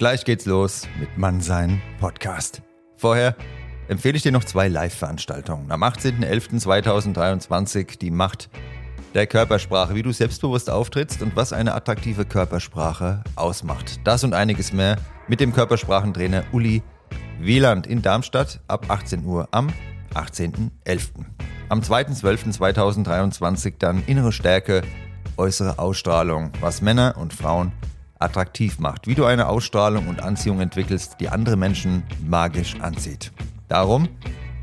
Gleich geht's los mit Mannsein Podcast. Vorher empfehle ich dir noch zwei Live-Veranstaltungen. Am 18.11.2023 die Macht der Körpersprache, wie du selbstbewusst auftrittst und was eine attraktive Körpersprache ausmacht. Das und einiges mehr mit dem Körpersprachentrainer Uli Wieland in Darmstadt ab 18 Uhr am 18.11. Am 2.12.2023 dann innere Stärke, äußere Ausstrahlung, was Männer und Frauen attraktiv macht, wie du eine Ausstrahlung und Anziehung entwickelst, die andere Menschen magisch anzieht. Darum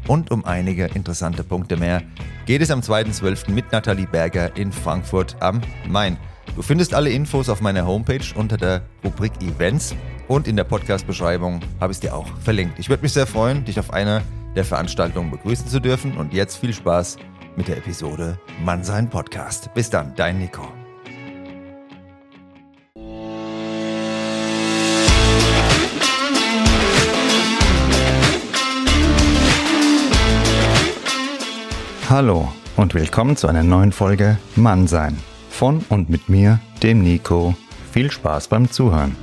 und um einige interessante Punkte mehr geht es am 2.12. mit Nathalie Berger in Frankfurt am Main. Du findest alle Infos auf meiner Homepage unter der Rubrik Events und in der Podcast-Beschreibung habe ich es dir auch verlinkt. Ich würde mich sehr freuen, dich auf einer der Veranstaltungen begrüßen zu dürfen und jetzt viel Spaß mit der Episode Mannsein Podcast. Bis dann, dein Nico. Hallo und willkommen zu einer neuen Folge Mannsein. Von und mit mir, dem Nico. Viel Spaß beim Zuhören.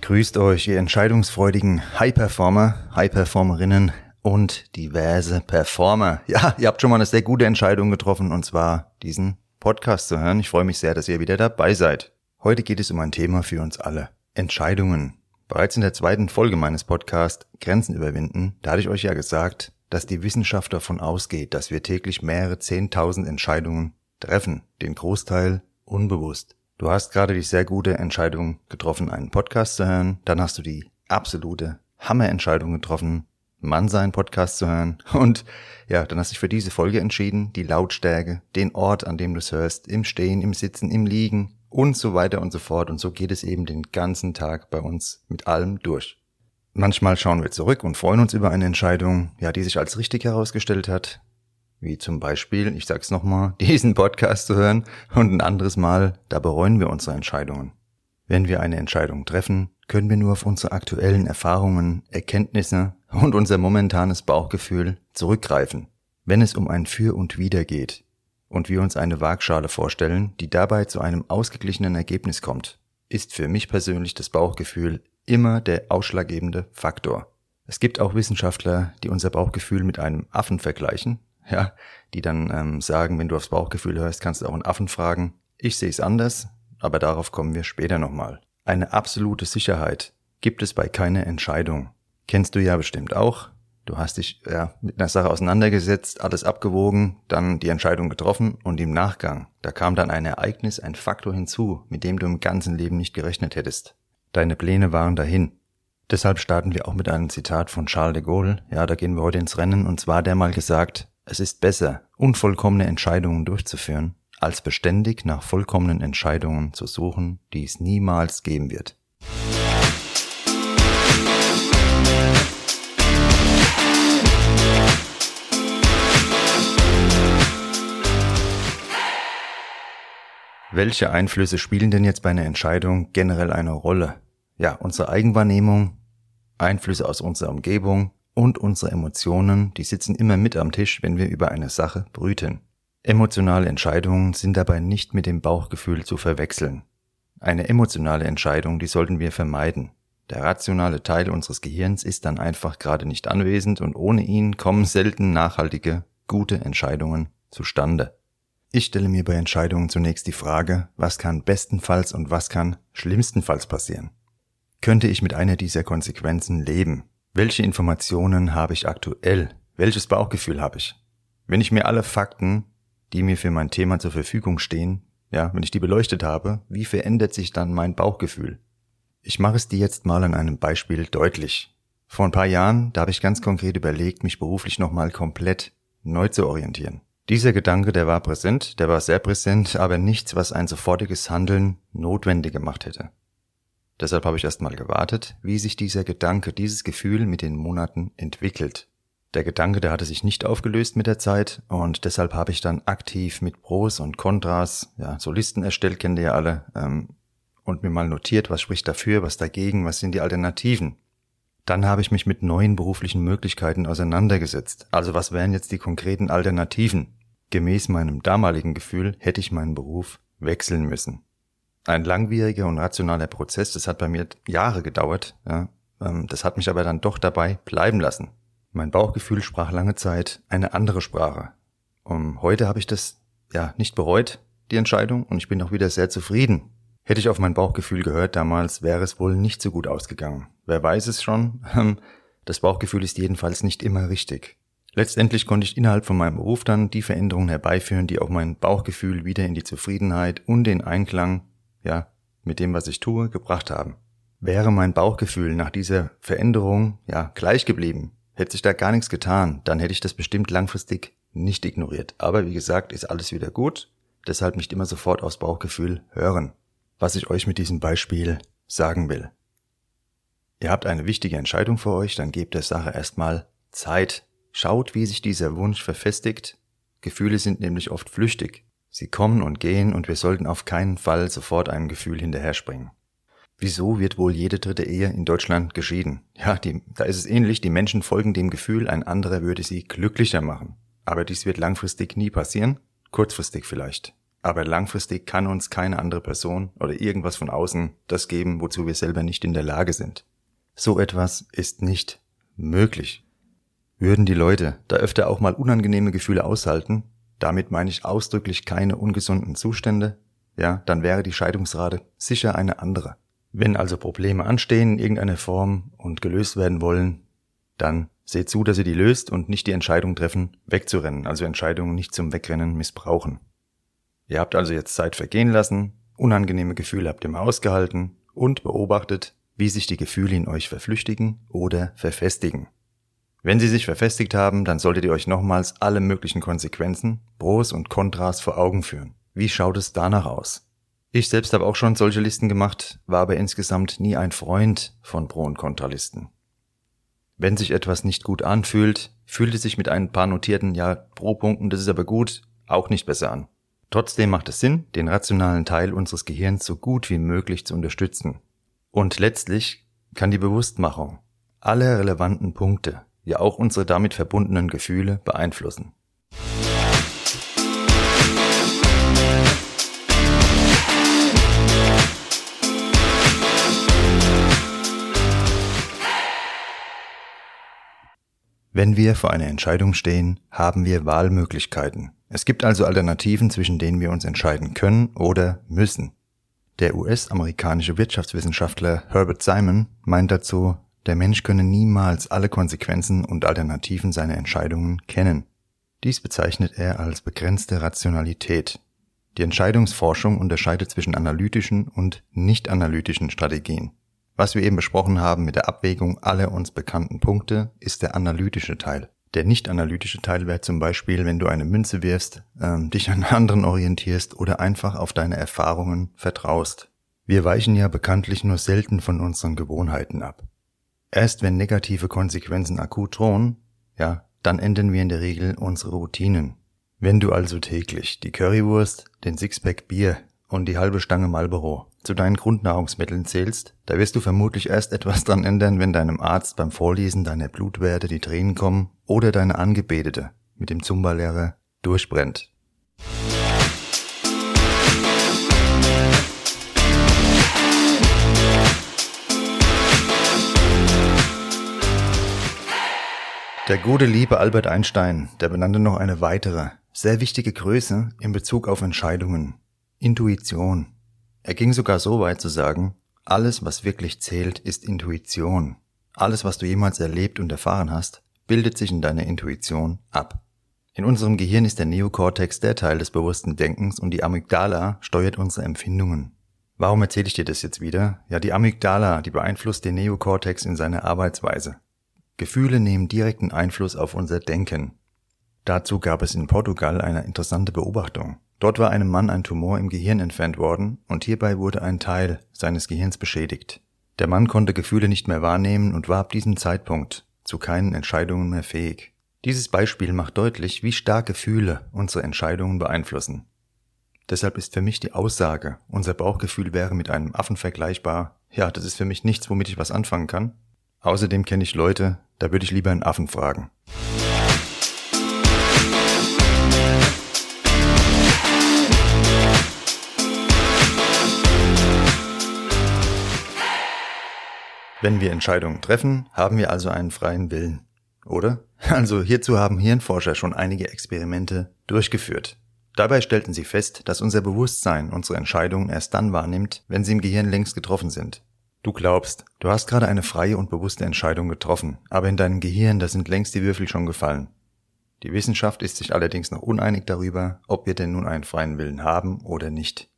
Grüßt euch, ihr entscheidungsfreudigen High-Performer, High-Performerinnen und diverse Performer. Ja, ihr habt schon mal eine sehr gute Entscheidung getroffen und zwar diesen Podcast zu hören. Ich freue mich sehr, dass ihr wieder dabei seid. Heute geht es um ein Thema für uns alle. Entscheidungen. Bereits in der zweiten Folge meines Podcasts Grenzen überwinden, da hatte ich euch ja gesagt, dass die Wissenschaft davon ausgeht, dass wir täglich mehrere Zehntausend Entscheidungen treffen, den Großteil unbewusst. Du hast gerade die sehr gute Entscheidung getroffen, einen Podcast zu hören, dann hast du die absolute Hammerentscheidung getroffen, Mann sein Podcast zu hören und ja, dann hast du dich für diese Folge entschieden, die Lautstärke, den Ort, an dem du es hörst, im Stehen, im Sitzen, im Liegen, und so weiter und so fort. Und so geht es eben den ganzen Tag bei uns mit allem durch. Manchmal schauen wir zurück und freuen uns über eine Entscheidung, ja, die sich als richtig herausgestellt hat. Wie zum Beispiel, ich sag's nochmal, diesen Podcast zu hören und ein anderes Mal, da bereuen wir unsere Entscheidungen. Wenn wir eine Entscheidung treffen, können wir nur auf unsere aktuellen Erfahrungen, Erkenntnisse und unser momentanes Bauchgefühl zurückgreifen. Wenn es um ein Für und Wider geht, und wir uns eine Waagschale vorstellen, die dabei zu einem ausgeglichenen Ergebnis kommt, ist für mich persönlich das Bauchgefühl immer der ausschlaggebende Faktor. Es gibt auch Wissenschaftler, die unser Bauchgefühl mit einem Affen vergleichen, ja, die dann ähm, sagen, wenn du aufs Bauchgefühl hörst, kannst du auch einen Affen fragen. Ich sehe es anders, aber darauf kommen wir später nochmal. Eine absolute Sicherheit gibt es bei keiner Entscheidung. Kennst du ja bestimmt auch. Du hast dich ja, mit einer Sache auseinandergesetzt, alles abgewogen, dann die Entscheidung getroffen und im Nachgang, da kam dann ein Ereignis, ein Faktor hinzu, mit dem du im ganzen Leben nicht gerechnet hättest. Deine Pläne waren dahin. Deshalb starten wir auch mit einem Zitat von Charles de Gaulle. Ja, da gehen wir heute ins Rennen und zwar der mal gesagt, es ist besser, unvollkommene Entscheidungen durchzuführen, als beständig nach vollkommenen Entscheidungen zu suchen, die es niemals geben wird. Welche Einflüsse spielen denn jetzt bei einer Entscheidung generell eine Rolle? Ja, unsere Eigenwahrnehmung, Einflüsse aus unserer Umgebung und unsere Emotionen, die sitzen immer mit am Tisch, wenn wir über eine Sache brüten. Emotionale Entscheidungen sind dabei nicht mit dem Bauchgefühl zu verwechseln. Eine emotionale Entscheidung, die sollten wir vermeiden. Der rationale Teil unseres Gehirns ist dann einfach gerade nicht anwesend und ohne ihn kommen selten nachhaltige, gute Entscheidungen zustande. Ich stelle mir bei Entscheidungen zunächst die Frage, was kann bestenfalls und was kann schlimmstenfalls passieren? Könnte ich mit einer dieser Konsequenzen leben? Welche Informationen habe ich aktuell? Welches Bauchgefühl habe ich? Wenn ich mir alle Fakten, die mir für mein Thema zur Verfügung stehen, ja, wenn ich die beleuchtet habe, wie verändert sich dann mein Bauchgefühl? Ich mache es dir jetzt mal an einem Beispiel deutlich. Vor ein paar Jahren, da habe ich ganz konkret überlegt, mich beruflich nochmal komplett neu zu orientieren. Dieser Gedanke, der war präsent, der war sehr präsent, aber nichts, was ein sofortiges Handeln notwendig gemacht hätte. Deshalb habe ich erstmal gewartet, wie sich dieser Gedanke, dieses Gefühl mit den Monaten entwickelt. Der Gedanke, der hatte sich nicht aufgelöst mit der Zeit und deshalb habe ich dann aktiv mit Pros und Kontras, ja, so Listen erstellt, kennt ihr ja alle, ähm, und mir mal notiert, was spricht dafür, was dagegen, was sind die Alternativen. Dann habe ich mich mit neuen beruflichen Möglichkeiten auseinandergesetzt. Also was wären jetzt die konkreten Alternativen? Gemäß meinem damaligen Gefühl hätte ich meinen Beruf wechseln müssen. Ein langwieriger und rationaler Prozess, das hat bei mir Jahre gedauert, ja. Ähm, das hat mich aber dann doch dabei bleiben lassen. Mein Bauchgefühl sprach lange Zeit eine andere Sprache. Und heute habe ich das ja nicht bereut, die Entscheidung, und ich bin auch wieder sehr zufrieden. Hätte ich auf mein Bauchgefühl gehört damals, wäre es wohl nicht so gut ausgegangen. Wer weiß es schon? Das Bauchgefühl ist jedenfalls nicht immer richtig. Letztendlich konnte ich innerhalb von meinem Beruf dann die Veränderungen herbeiführen, die auch mein Bauchgefühl wieder in die Zufriedenheit und den Einklang, ja, mit dem, was ich tue, gebracht haben. Wäre mein Bauchgefühl nach dieser Veränderung, ja, gleich geblieben, Hätte sich da gar nichts getan, dann hätte ich das bestimmt langfristig nicht ignoriert. Aber wie gesagt, ist alles wieder gut. Deshalb nicht immer sofort aufs Bauchgefühl hören. Was ich euch mit diesem Beispiel sagen will. Ihr habt eine wichtige Entscheidung vor euch, dann gebt der Sache erstmal Zeit. Schaut, wie sich dieser Wunsch verfestigt. Gefühle sind nämlich oft flüchtig. Sie kommen und gehen und wir sollten auf keinen Fall sofort einem Gefühl hinterher springen. Wieso wird wohl jede dritte Ehe in Deutschland geschieden? Ja, die, da ist es ähnlich, die Menschen folgen dem Gefühl, ein anderer würde sie glücklicher machen. Aber dies wird langfristig nie passieren, kurzfristig vielleicht. Aber langfristig kann uns keine andere Person oder irgendwas von außen das geben, wozu wir selber nicht in der Lage sind. So etwas ist nicht möglich. Würden die Leute da öfter auch mal unangenehme Gefühle aushalten, damit meine ich ausdrücklich keine ungesunden Zustände, ja, dann wäre die Scheidungsrate sicher eine andere. Wenn also Probleme anstehen in irgendeiner Form und gelöst werden wollen, dann seht zu, dass ihr die löst und nicht die Entscheidung treffen, wegzurennen, also Entscheidungen nicht zum Wegrennen missbrauchen. Ihr habt also jetzt Zeit vergehen lassen, unangenehme Gefühle habt ihr mal ausgehalten und beobachtet, wie sich die Gefühle in euch verflüchtigen oder verfestigen. Wenn sie sich verfestigt haben, dann solltet ihr euch nochmals alle möglichen Konsequenzen, Pros und Kontras vor Augen führen. Wie schaut es danach aus? Ich selbst habe auch schon solche Listen gemacht, war aber insgesamt nie ein Freund von Pro- und Kontralisten. Wenn sich etwas nicht gut anfühlt, fühlt es sich mit ein paar notierten Ja Pro-Punkten, das ist aber gut, auch nicht besser an. Trotzdem macht es Sinn, den rationalen Teil unseres Gehirns so gut wie möglich zu unterstützen. Und letztlich kann die Bewusstmachung alle relevanten Punkte, ja auch unsere damit verbundenen Gefühle beeinflussen. Wenn wir vor einer Entscheidung stehen, haben wir Wahlmöglichkeiten. Es gibt also Alternativen, zwischen denen wir uns entscheiden können oder müssen. Der US-amerikanische Wirtschaftswissenschaftler Herbert Simon meint dazu, der Mensch könne niemals alle Konsequenzen und Alternativen seiner Entscheidungen kennen. Dies bezeichnet er als begrenzte Rationalität. Die Entscheidungsforschung unterscheidet zwischen analytischen und nicht analytischen Strategien. Was wir eben besprochen haben mit der Abwägung aller uns bekannten Punkte, ist der analytische Teil. Der nicht analytische Teil wäre zum Beispiel, wenn du eine Münze wirfst, ähm, dich an anderen orientierst oder einfach auf deine Erfahrungen vertraust. Wir weichen ja bekanntlich nur selten von unseren Gewohnheiten ab. Erst wenn negative Konsequenzen akut drohen, ja, dann enden wir in der Regel unsere Routinen. Wenn du also täglich die Currywurst, den Sixpack Bier und die halbe Stange Marlboro zu deinen Grundnahrungsmitteln zählst, da wirst du vermutlich erst etwas dran ändern, wenn deinem Arzt beim Vorlesen deiner Blutwerte die Tränen kommen oder deine Angebetete mit dem Zumba-Lehrer durchbrennt. Der gute liebe Albert Einstein, der benannte noch eine weitere, sehr wichtige Größe in Bezug auf Entscheidungen. Intuition. Er ging sogar so weit zu sagen, alles, was wirklich zählt, ist Intuition. Alles, was du jemals erlebt und erfahren hast, bildet sich in deiner Intuition ab. In unserem Gehirn ist der Neokortex der Teil des bewussten Denkens und die Amygdala steuert unsere Empfindungen. Warum erzähle ich dir das jetzt wieder? Ja, die Amygdala, die beeinflusst den Neokortex in seiner Arbeitsweise. Gefühle nehmen direkten Einfluss auf unser Denken. Dazu gab es in Portugal eine interessante Beobachtung. Dort war einem Mann ein Tumor im Gehirn entfernt worden und hierbei wurde ein Teil seines Gehirns beschädigt. Der Mann konnte Gefühle nicht mehr wahrnehmen und war ab diesem Zeitpunkt zu keinen Entscheidungen mehr fähig. Dieses Beispiel macht deutlich, wie stark Gefühle unsere Entscheidungen beeinflussen. Deshalb ist für mich die Aussage, unser Bauchgefühl wäre mit einem Affen vergleichbar, ja, das ist für mich nichts, womit ich was anfangen kann. Außerdem kenne ich Leute, da würde ich lieber einen Affen fragen. Wenn wir Entscheidungen treffen, haben wir also einen freien Willen, oder? Also hierzu haben Hirnforscher schon einige Experimente durchgeführt. Dabei stellten sie fest, dass unser Bewusstsein unsere Entscheidungen erst dann wahrnimmt, wenn sie im Gehirn längst getroffen sind. Du glaubst, du hast gerade eine freie und bewusste Entscheidung getroffen, aber in deinem Gehirn, da sind längst die Würfel schon gefallen. Die Wissenschaft ist sich allerdings noch uneinig darüber, ob wir denn nun einen freien Willen haben oder nicht.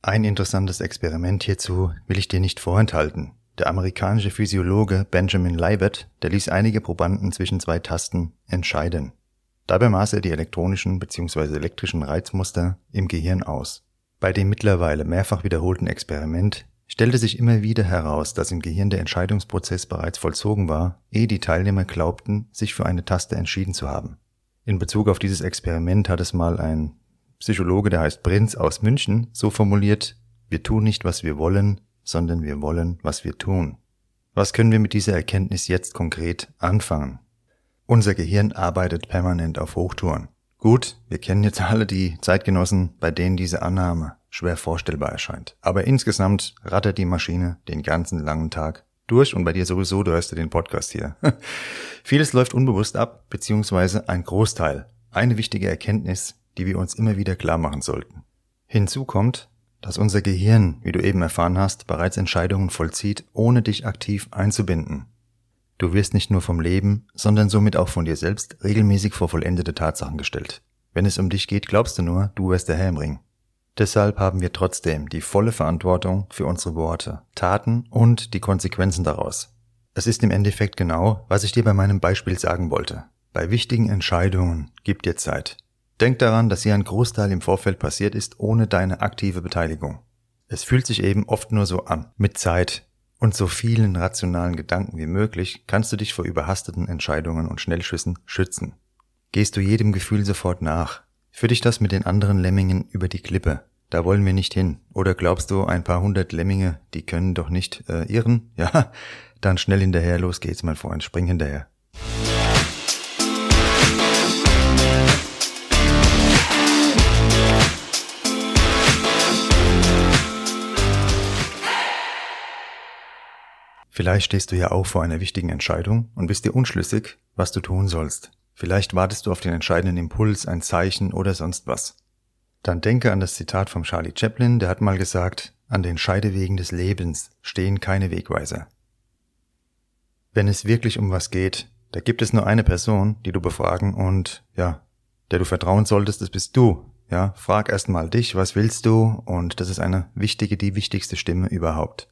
Ein interessantes Experiment hierzu will ich dir nicht vorenthalten. Der amerikanische Physiologe Benjamin Libet, der ließ einige Probanden zwischen zwei Tasten entscheiden. Dabei maß er die elektronischen bzw. elektrischen Reizmuster im Gehirn aus. Bei dem mittlerweile mehrfach wiederholten Experiment stellte sich immer wieder heraus, dass im Gehirn der Entscheidungsprozess bereits vollzogen war, ehe die Teilnehmer glaubten, sich für eine Taste entschieden zu haben. In Bezug auf dieses Experiment hat es mal ein Psychologe, der heißt Prinz aus München, so formuliert, wir tun nicht, was wir wollen, sondern wir wollen, was wir tun. Was können wir mit dieser Erkenntnis jetzt konkret anfangen? Unser Gehirn arbeitet permanent auf Hochtouren. Gut, wir kennen jetzt alle die Zeitgenossen, bei denen diese Annahme schwer vorstellbar erscheint. Aber insgesamt rattert die Maschine den ganzen langen Tag durch und bei dir sowieso, du hörst ja den Podcast hier. Vieles läuft unbewusst ab, beziehungsweise ein Großteil. Eine wichtige Erkenntnis, die wir uns immer wieder klar machen sollten. Hinzu kommt, dass unser Gehirn, wie du eben erfahren hast, bereits Entscheidungen vollzieht, ohne dich aktiv einzubinden. Du wirst nicht nur vom Leben, sondern somit auch von dir selbst regelmäßig vor vollendete Tatsachen gestellt. Wenn es um dich geht, glaubst du nur, du wärst der Herr im Ring. Deshalb haben wir trotzdem die volle Verantwortung für unsere Worte, Taten und die Konsequenzen daraus. Es ist im Endeffekt genau, was ich dir bei meinem Beispiel sagen wollte. Bei wichtigen Entscheidungen gib dir Zeit. Denk daran, dass hier ein Großteil im Vorfeld passiert ist ohne deine aktive Beteiligung. Es fühlt sich eben oft nur so an. Mit Zeit und so vielen rationalen Gedanken wie möglich kannst du dich vor überhasteten Entscheidungen und Schnellschüssen schützen. Gehst du jedem Gefühl sofort nach, Führ dich das mit den anderen Lemmingen über die Klippe. Da wollen wir nicht hin. Oder glaubst du, ein paar hundert Lemminge, die können doch nicht äh, irren? Ja, dann schnell hinterher, los geht's, mein Freund, spring hinterher. Vielleicht stehst du ja auch vor einer wichtigen Entscheidung und bist dir unschlüssig, was du tun sollst. Vielleicht wartest du auf den entscheidenden Impuls, ein Zeichen oder sonst was. Dann denke an das Zitat vom Charlie Chaplin, der hat mal gesagt, an den Scheidewegen des Lebens stehen keine Wegweiser. Wenn es wirklich um was geht, da gibt es nur eine Person, die du befragen und, ja, der du vertrauen solltest, das bist du. Ja, frag erst mal dich, was willst du? Und das ist eine wichtige, die wichtigste Stimme überhaupt.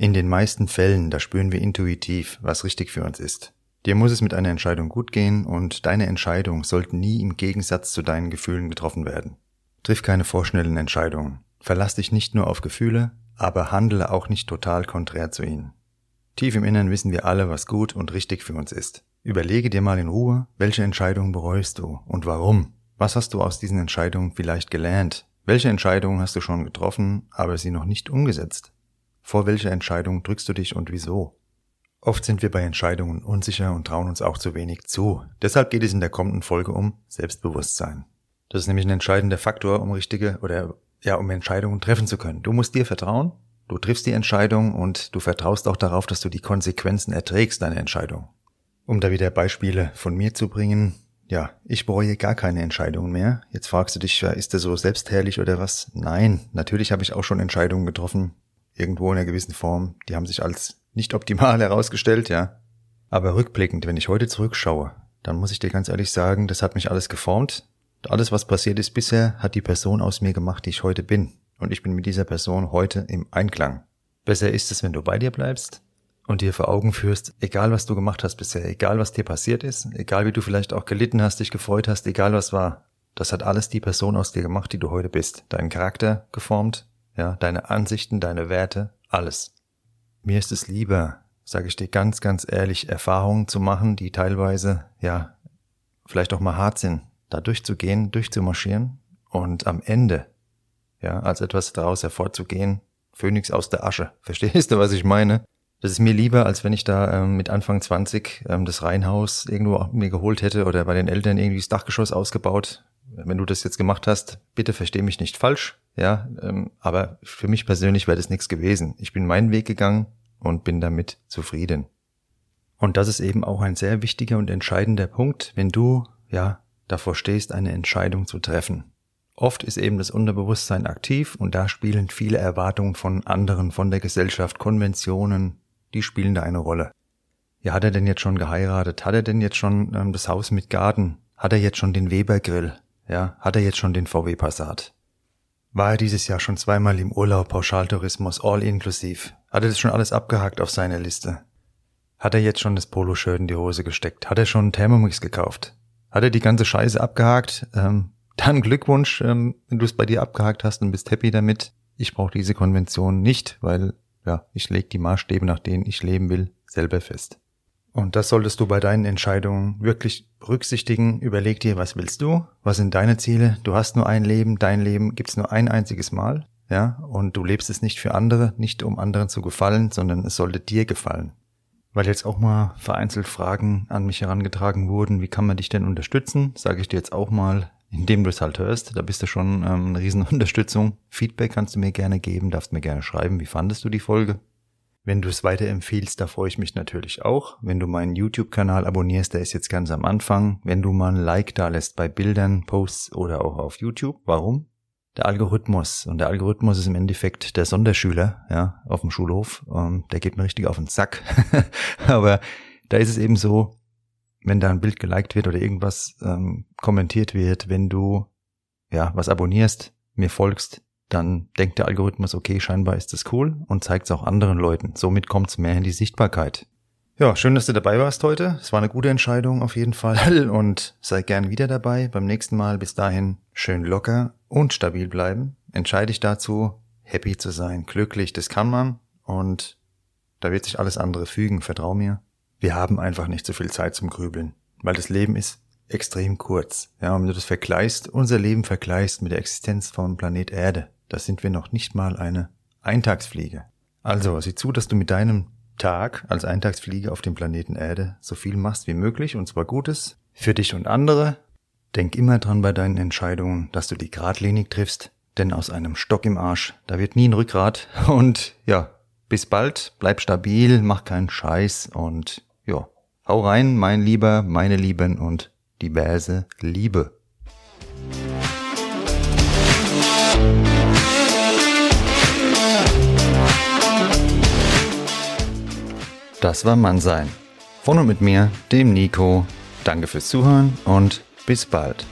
In den meisten Fällen, da spüren wir intuitiv, was richtig für uns ist. Dir muss es mit einer Entscheidung gut gehen und deine Entscheidung sollte nie im Gegensatz zu deinen Gefühlen getroffen werden. Triff keine vorschnellen Entscheidungen. Verlass dich nicht nur auf Gefühle, aber handle auch nicht total konträr zu ihnen. Tief im Innern wissen wir alle, was gut und richtig für uns ist. Überlege dir mal in Ruhe, welche Entscheidungen bereust du und warum. Was hast du aus diesen Entscheidungen vielleicht gelernt? Welche Entscheidungen hast du schon getroffen, aber sie noch nicht umgesetzt? Vor welcher Entscheidung drückst du dich und wieso? Oft sind wir bei Entscheidungen unsicher und trauen uns auch zu wenig zu. Deshalb geht es in der kommenden Folge um Selbstbewusstsein. Das ist nämlich ein entscheidender Faktor, um richtige oder ja, um Entscheidungen treffen zu können. Du musst dir vertrauen, du triffst die Entscheidung und du vertraust auch darauf, dass du die Konsequenzen erträgst deiner Entscheidung. Um da wieder Beispiele von mir zu bringen, ja, ich bereue gar keine Entscheidungen mehr. Jetzt fragst du dich, ist der so selbstherrlich oder was? Nein, natürlich habe ich auch schon Entscheidungen getroffen, irgendwo in einer gewissen Form. Die haben sich als nicht optimal herausgestellt, ja. Aber rückblickend, wenn ich heute zurückschaue, dann muss ich dir ganz ehrlich sagen, das hat mich alles geformt. Alles, was passiert ist bisher, hat die Person aus mir gemacht, die ich heute bin. Und ich bin mit dieser Person heute im Einklang. Besser ist es, wenn du bei dir bleibst und dir vor Augen führst, egal was du gemacht hast bisher, egal was dir passiert ist, egal wie du vielleicht auch gelitten hast, dich gefreut hast, egal was war, das hat alles die Person aus dir gemacht, die du heute bist. Deinen Charakter geformt, ja, deine Ansichten, deine Werte, alles. Mir ist es lieber, sage ich dir ganz, ganz ehrlich, Erfahrungen zu machen, die teilweise, ja, vielleicht auch mal hart sind, da durchzugehen, durchzumarschieren und am Ende, ja, als etwas daraus hervorzugehen, Phönix aus der Asche. Verstehst du, was ich meine? Das ist mir lieber, als wenn ich da ähm, mit Anfang 20 ähm, das Reihenhaus irgendwo mir geholt hätte oder bei den Eltern irgendwie das Dachgeschoss ausgebaut. Wenn du das jetzt gemacht hast, bitte versteh mich nicht falsch, ja, ähm, aber für mich persönlich wäre das nichts gewesen. Ich bin meinen Weg gegangen und bin damit zufrieden. Und das ist eben auch ein sehr wichtiger und entscheidender Punkt, wenn du, ja, davor stehst, eine Entscheidung zu treffen. Oft ist eben das Unterbewusstsein aktiv und da spielen viele Erwartungen von anderen, von der Gesellschaft, Konventionen, die spielen da eine Rolle. Ja, hat er denn jetzt schon geheiratet? Hat er denn jetzt schon ähm, das Haus mit Garten? Hat er jetzt schon den Weber-Grill? Ja, hat er jetzt schon den VW Passat? War er dieses Jahr schon zweimal im Urlaub, Pauschaltourismus, all inklusiv? Hat er das schon alles abgehakt auf seiner Liste? Hat er jetzt schon das Poloshirt in die Hose gesteckt? Hat er schon einen Thermomix gekauft? Hat er die ganze Scheiße abgehakt? Ähm, dann Glückwunsch, ähm, wenn du es bei dir abgehakt hast und bist happy damit. Ich brauche diese Konvention nicht, weil ja, ich lege die Maßstäbe, nach denen ich leben will, selber fest. Und das solltest du bei deinen Entscheidungen wirklich berücksichtigen. Überleg dir, was willst du? Was sind deine Ziele? Du hast nur ein Leben, dein Leben gibt's nur ein einziges Mal, ja? Und du lebst es nicht für andere, nicht um anderen zu gefallen, sondern es sollte dir gefallen. Weil jetzt auch mal vereinzelt Fragen an mich herangetragen wurden, wie kann man dich denn unterstützen? Sage ich dir jetzt auch mal, indem du es halt hörst. Da bist du schon ähm, eine riesen Unterstützung. Feedback kannst du mir gerne geben, darfst mir gerne schreiben, wie fandest du die Folge? Wenn du es weiterempfiehlst, da freue ich mich natürlich auch. Wenn du meinen YouTube-Kanal abonnierst, der ist jetzt ganz am Anfang. Wenn du mal ein Like da lässt bei Bildern, Posts oder auch auf YouTube. Warum? Der Algorithmus. Und der Algorithmus ist im Endeffekt der Sonderschüler, ja, auf dem Schulhof. Ähm, der geht mir richtig auf den Sack. Aber da ist es eben so, wenn da ein Bild geliked wird oder irgendwas ähm, kommentiert wird, wenn du ja was abonnierst, mir folgst, dann denkt der Algorithmus, okay, scheinbar ist das cool und zeigt es auch anderen Leuten. Somit kommt es mehr in die Sichtbarkeit. Ja, schön, dass du dabei warst heute. Es war eine gute Entscheidung auf jeden Fall und sei gern wieder dabei. Beim nächsten Mal bis dahin schön locker und stabil bleiben. Entscheide dich dazu, happy zu sein, glücklich, das kann man und da wird sich alles andere fügen, vertrau mir wir haben einfach nicht so viel Zeit zum Grübeln, weil das Leben ist extrem kurz. Ja, und wenn du das vergleichst, unser Leben vergleichst mit der Existenz vom Planet Erde, da sind wir noch nicht mal eine Eintagsfliege. Also, sieh zu, dass du mit deinem Tag als Eintagsfliege auf dem Planeten Erde so viel machst wie möglich, und zwar Gutes, für dich und andere. Denk immer dran bei deinen Entscheidungen, dass du die geradlinig triffst, denn aus einem Stock im Arsch, da wird nie ein Rückgrat. Und ja, bis bald, bleib stabil, mach keinen Scheiß und ja, hau rein, mein Lieber, meine Lieben und diverse Liebe. Das war Mannsein. Von und mit mir, dem Nico. Danke fürs Zuhören und bis bald.